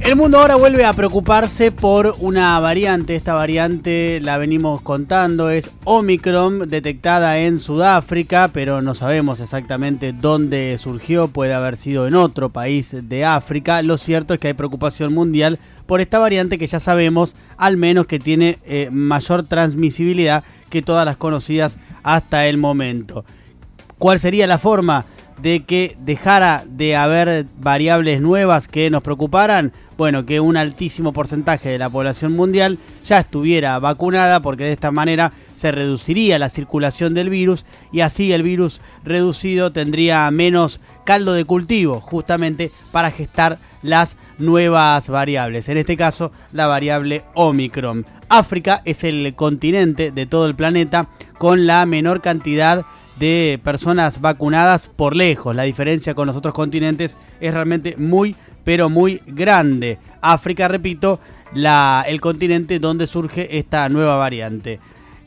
El mundo ahora vuelve a preocuparse por una variante. Esta variante la venimos contando, es Omicron, detectada en Sudáfrica, pero no sabemos exactamente dónde surgió. Puede haber sido en otro país de África. Lo cierto es que hay preocupación mundial por esta variante que ya sabemos, al menos que tiene eh, mayor transmisibilidad que todas las conocidas hasta el momento. ¿Cuál sería la forma de que dejara de haber variables nuevas que nos preocuparan? Bueno, que un altísimo porcentaje de la población mundial ya estuviera vacunada porque de esta manera se reduciría la circulación del virus y así el virus reducido tendría menos caldo de cultivo justamente para gestar las nuevas variables, en este caso la variable Omicron. África es el continente de todo el planeta con la menor cantidad de personas vacunadas por lejos. La diferencia con los otros continentes es realmente muy, pero muy grande. África, repito, la, el continente donde surge esta nueva variante.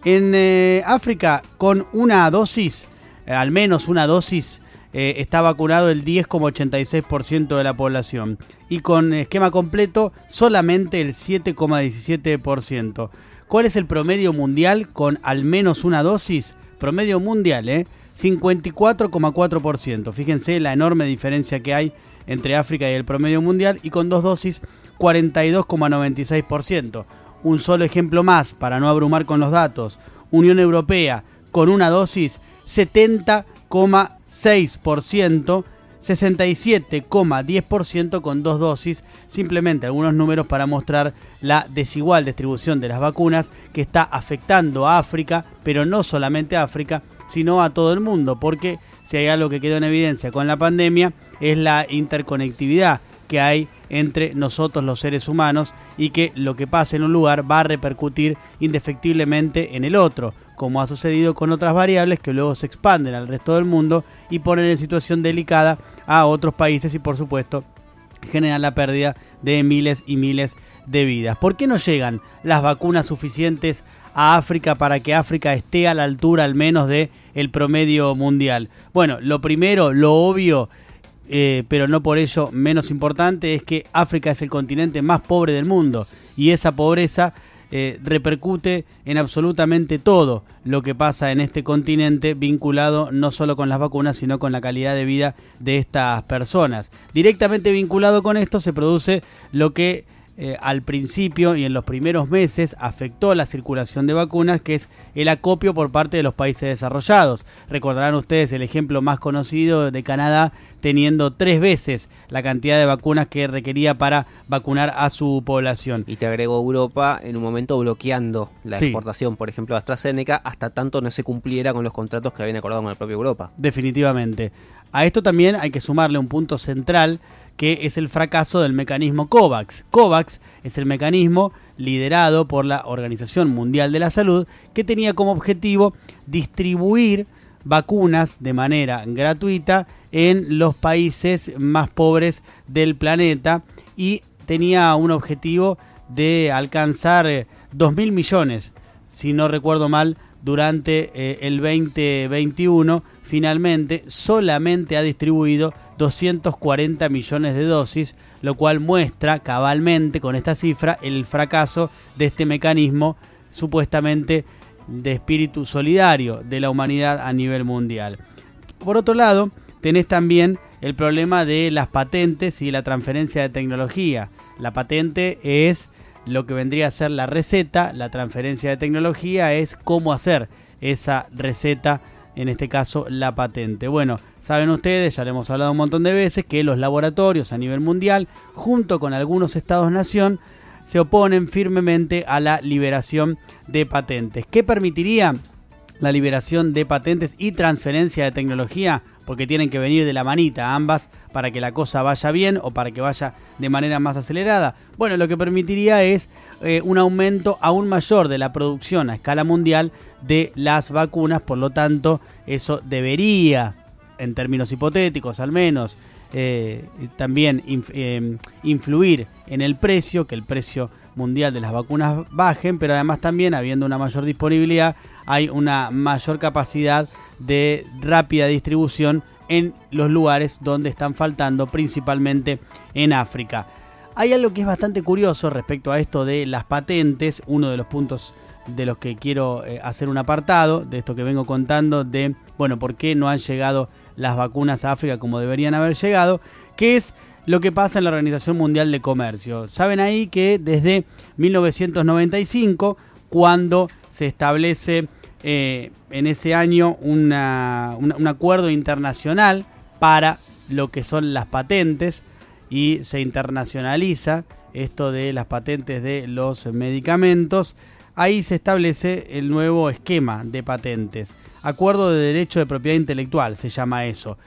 En eh, África, con una dosis, eh, al menos una dosis, eh, está vacunado el 10,86% de la población. Y con esquema completo, solamente el 7,17%. ¿Cuál es el promedio mundial con al menos una dosis? Promedio mundial, ¿eh? 54,4%. Fíjense la enorme diferencia que hay entre África y el promedio mundial y con dos dosis 42,96%. Un solo ejemplo más para no abrumar con los datos. Unión Europea con una dosis 70,6%. 67,10% con dos dosis, simplemente algunos números para mostrar la desigual distribución de las vacunas que está afectando a África, pero no solamente a África, sino a todo el mundo, porque si hay algo que quedó en evidencia con la pandemia es la interconectividad que hay entre nosotros los seres humanos y que lo que pasa en un lugar va a repercutir indefectiblemente en el otro, como ha sucedido con otras variables que luego se expanden al resto del mundo y ponen en situación delicada a otros países y por supuesto generan la pérdida de miles y miles de vidas. ¿Por qué no llegan las vacunas suficientes a África para que África esté a la altura al menos de el promedio mundial? Bueno, lo primero, lo obvio eh, pero no por ello menos importante, es que África es el continente más pobre del mundo y esa pobreza eh, repercute en absolutamente todo lo que pasa en este continente vinculado no solo con las vacunas, sino con la calidad de vida de estas personas. Directamente vinculado con esto se produce lo que eh, al principio y en los primeros meses afectó la circulación de vacunas, que es el acopio por parte de los países desarrollados. Recordarán ustedes el ejemplo más conocido de Canadá teniendo tres veces la cantidad de vacunas que requería para vacunar a su población. Y te agrego Europa en un momento bloqueando la exportación, por ejemplo, de AstraZeneca, hasta tanto no se cumpliera con los contratos que habían acordado con la propia Europa. Definitivamente. A esto también hay que sumarle un punto central que es el fracaso del mecanismo COVAX. COVAX es el mecanismo liderado por la Organización Mundial de la Salud que tenía como objetivo distribuir vacunas de manera gratuita en los países más pobres del planeta y tenía un objetivo de alcanzar 2.000 eh, millones, si no recuerdo mal, durante eh, el 2021, finalmente solamente ha distribuido 240 millones de dosis, lo cual muestra cabalmente con esta cifra el fracaso de este mecanismo supuestamente de espíritu solidario de la humanidad a nivel mundial. Por otro lado, tenés también el problema de las patentes y la transferencia de tecnología. La patente es lo que vendría a ser la receta, la transferencia de tecnología es cómo hacer esa receta, en este caso la patente. Bueno, saben ustedes, ya le hemos hablado un montón de veces, que los laboratorios a nivel mundial, junto con algunos estados-nación, se oponen firmemente a la liberación de patentes. ¿Qué permitiría la liberación de patentes y transferencia de tecnología? Porque tienen que venir de la manita ambas para que la cosa vaya bien o para que vaya de manera más acelerada. Bueno, lo que permitiría es eh, un aumento aún mayor de la producción a escala mundial de las vacunas, por lo tanto, eso debería, en términos hipotéticos al menos, eh, también eh, influir en el precio, que el precio mundial de las vacunas bajen, pero además también habiendo una mayor disponibilidad hay una mayor capacidad de rápida distribución en los lugares donde están faltando, principalmente en África. Hay algo que es bastante curioso respecto a esto de las patentes, uno de los puntos de los que quiero eh, hacer un apartado, de esto que vengo contando, de, bueno, por qué no han llegado las vacunas a África como deberían haber llegado, que es lo que pasa en la Organización Mundial de Comercio. Saben ahí que desde 1995, cuando se establece eh, en ese año un acuerdo internacional para lo que son las patentes y se internacionaliza esto de las patentes de los medicamentos, ahí se establece el nuevo esquema de patentes. Acuerdo de Derecho de Propiedad Intelectual se llama eso.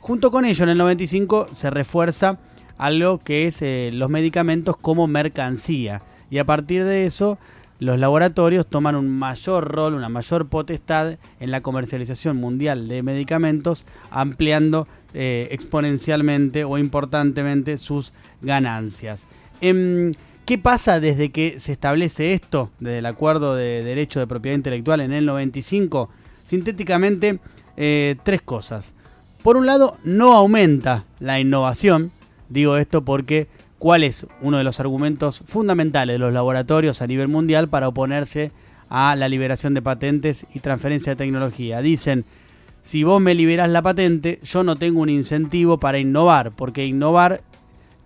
Junto con ello, en el 95 se refuerza algo que es eh, los medicamentos como mercancía. Y a partir de eso los laboratorios toman un mayor rol, una mayor potestad en la comercialización mundial de medicamentos, ampliando eh, exponencialmente o importantemente sus ganancias. Em, ¿Qué pasa desde que se establece esto, desde el acuerdo de derecho de propiedad intelectual en el 95? Sintéticamente, eh, tres cosas. Por un lado, no aumenta la innovación. Digo esto porque cuál es uno de los argumentos fundamentales de los laboratorios a nivel mundial para oponerse a la liberación de patentes y transferencia de tecnología. Dicen, si vos me liberás la patente, yo no tengo un incentivo para innovar, porque innovar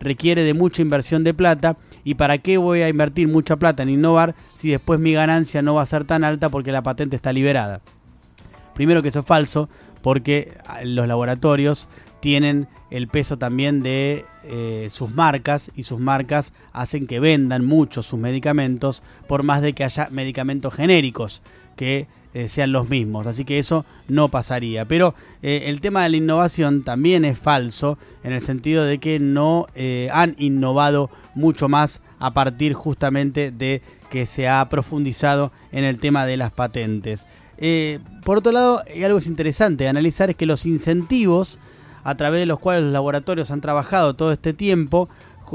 requiere de mucha inversión de plata y para qué voy a invertir mucha plata en innovar si después mi ganancia no va a ser tan alta porque la patente está liberada. Primero que eso es falso, porque los laboratorios tienen el peso también de eh, sus marcas y sus marcas hacen que vendan mucho sus medicamentos por más de que haya medicamentos genéricos que eh, sean los mismos. Así que eso no pasaría. Pero eh, el tema de la innovación también es falso en el sentido de que no han innovado mucho más a partir justamente de que se ha profundizado en el tema de las patentes. por otro lado, algo es interesante analizar es que los incentivos a través de los cuales los laboratorios han trabajado todo este tiempo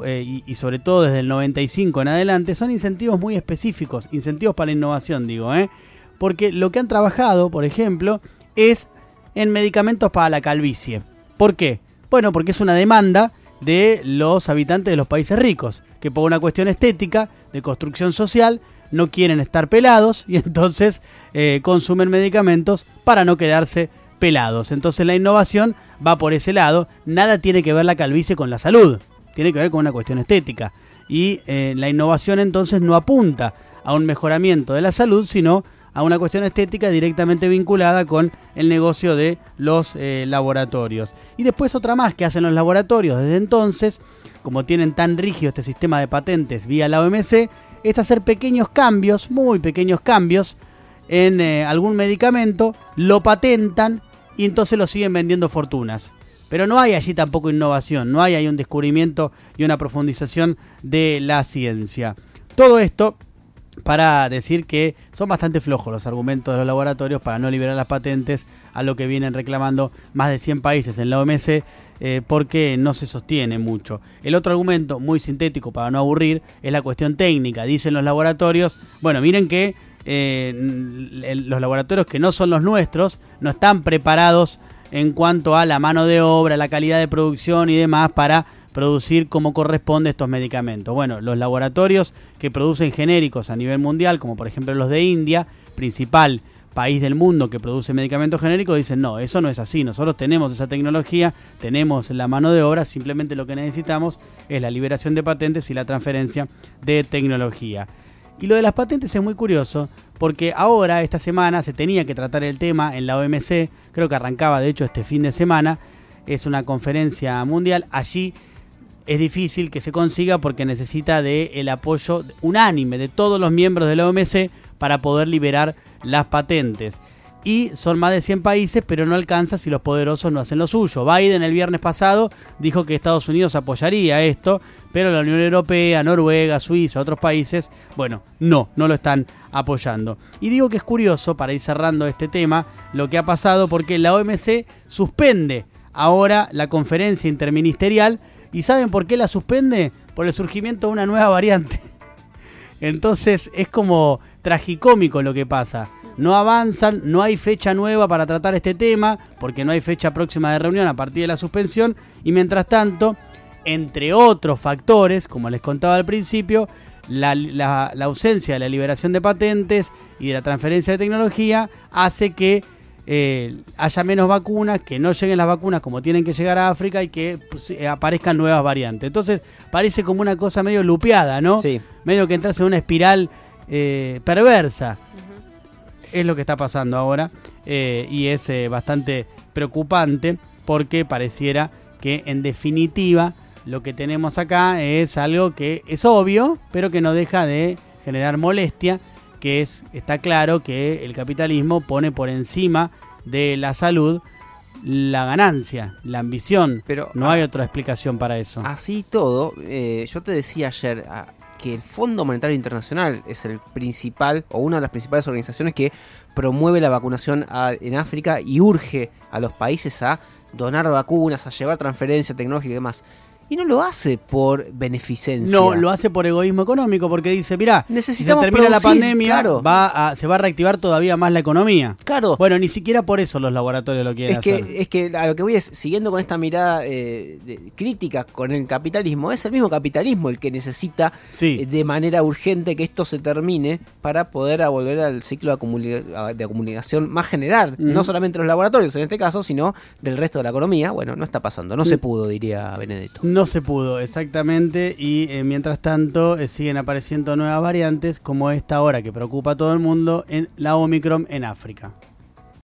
eh, y, sobre todo desde el 95 en adelante, son incentivos muy específicos, incentivos para la innovación, digo, ¿eh? Porque lo que han trabajado, por ejemplo, es en medicamentos para la calvicie. ¿Por qué? Bueno, porque es una demanda de los habitantes de los países ricos, que por una cuestión estética, de construcción social, no quieren estar pelados y entonces eh, consumen medicamentos para no quedarse pelados. Entonces la innovación va por ese lado. Nada tiene que ver la calvicie con la salud. Tiene que ver con una cuestión estética. Y eh, la innovación entonces no apunta a un mejoramiento de la salud, sino a una cuestión estética directamente vinculada con el negocio de los eh, laboratorios. Y después otra más que hacen los laboratorios desde entonces, como tienen tan rígido este sistema de patentes vía la OMC, es hacer pequeños cambios, muy pequeños cambios, en eh, algún medicamento, lo patentan y entonces lo siguen vendiendo fortunas. Pero no hay allí tampoco innovación, no hay ahí un descubrimiento y una profundización de la ciencia. Todo esto para decir que son bastante flojos los argumentos de los laboratorios para no liberar las patentes a lo que vienen reclamando más de 100 países en la OMC eh, porque no se sostiene mucho. El otro argumento, muy sintético para no aburrir, es la cuestión técnica. Dicen los laboratorios, bueno, miren que eh, los laboratorios que no son los nuestros no están preparados en cuanto a la mano de obra, la calidad de producción y demás para producir como corresponde estos medicamentos. Bueno, los laboratorios que producen genéricos a nivel mundial, como por ejemplo los de India, principal país del mundo que produce medicamentos genéricos, dicen, no, eso no es así, nosotros tenemos esa tecnología, tenemos la mano de obra, simplemente lo que necesitamos es la liberación de patentes y la transferencia de tecnología. Y lo de las patentes es muy curioso, porque ahora, esta semana, se tenía que tratar el tema en la OMC, creo que arrancaba de hecho este fin de semana, es una conferencia mundial, allí es difícil que se consiga porque necesita del el apoyo unánime de todos los miembros de la OMC para poder liberar las patentes y son más de 100 países, pero no alcanza si los poderosos no hacen lo suyo. Biden el viernes pasado dijo que Estados Unidos apoyaría esto, pero la Unión Europea, Noruega, Suiza, otros países, bueno, no, no lo están apoyando. Y digo que es curioso, para ir cerrando este tema, lo que ha pasado porque la OMC suspende ahora la conferencia interministerial. ¿Y saben por qué la suspende? Por el surgimiento de una nueva variante. Entonces es como tragicómico lo que pasa no avanzan, no hay fecha nueva para tratar este tema, porque no hay fecha próxima de reunión a partir de la suspensión, y mientras tanto, entre otros factores, como les contaba al principio, la, ausencia de la liberación de patentes y de la transferencia de tecnología hace que eh, haya menos vacunas, que no lleguen las vacunas como tienen que llegar a África y que pues, eh, aparezcan nuevas variantes. Entonces parece como una cosa medio lupeada, ¿no? Sí. Medio que entras en una espiral eh, perversa. Es lo que está pasando ahora y es bastante preocupante porque pareciera que en definitiva lo que tenemos acá es algo que es obvio, pero que no deja de generar molestia que es, está claro que el capitalismo pone por encima de la salud la ganancia, la ambición. Pero no hay otra explicación para eso. Así todo, eh, yo te decía ayer ah, que el Fondo Monetario Internacional es el principal o una de las principales organizaciones que promueve la vacunación en África y urge a los países a donar vacunas, a llevar transferencia tecnológica y demás. Y no lo hace por beneficencia. No, lo hace por egoísmo económico, porque dice, mira, si se termina la pandemia, va se va a reactivar todavía más la economía. Claro. Bueno, ni siquiera por eso los laboratorios lo quieren es que, Es que a lo que voy es, siguiendo con esta mirada eh, crítica con el capitalismo, es el mismo capitalismo el que necesita eh, de manera urgente que esto se termine para poder volver al ciclo de, comunicación más general, no solamente los laboratorios en este caso, sino del resto de la economía. Bueno, no está pasando, no se pudo, diría Benedetto. No no se pudo, exactamente. Y eh, mientras tanto eh, siguen apareciendo nuevas variantes como esta ahora que preocupa a todo el mundo en la Omicron en África.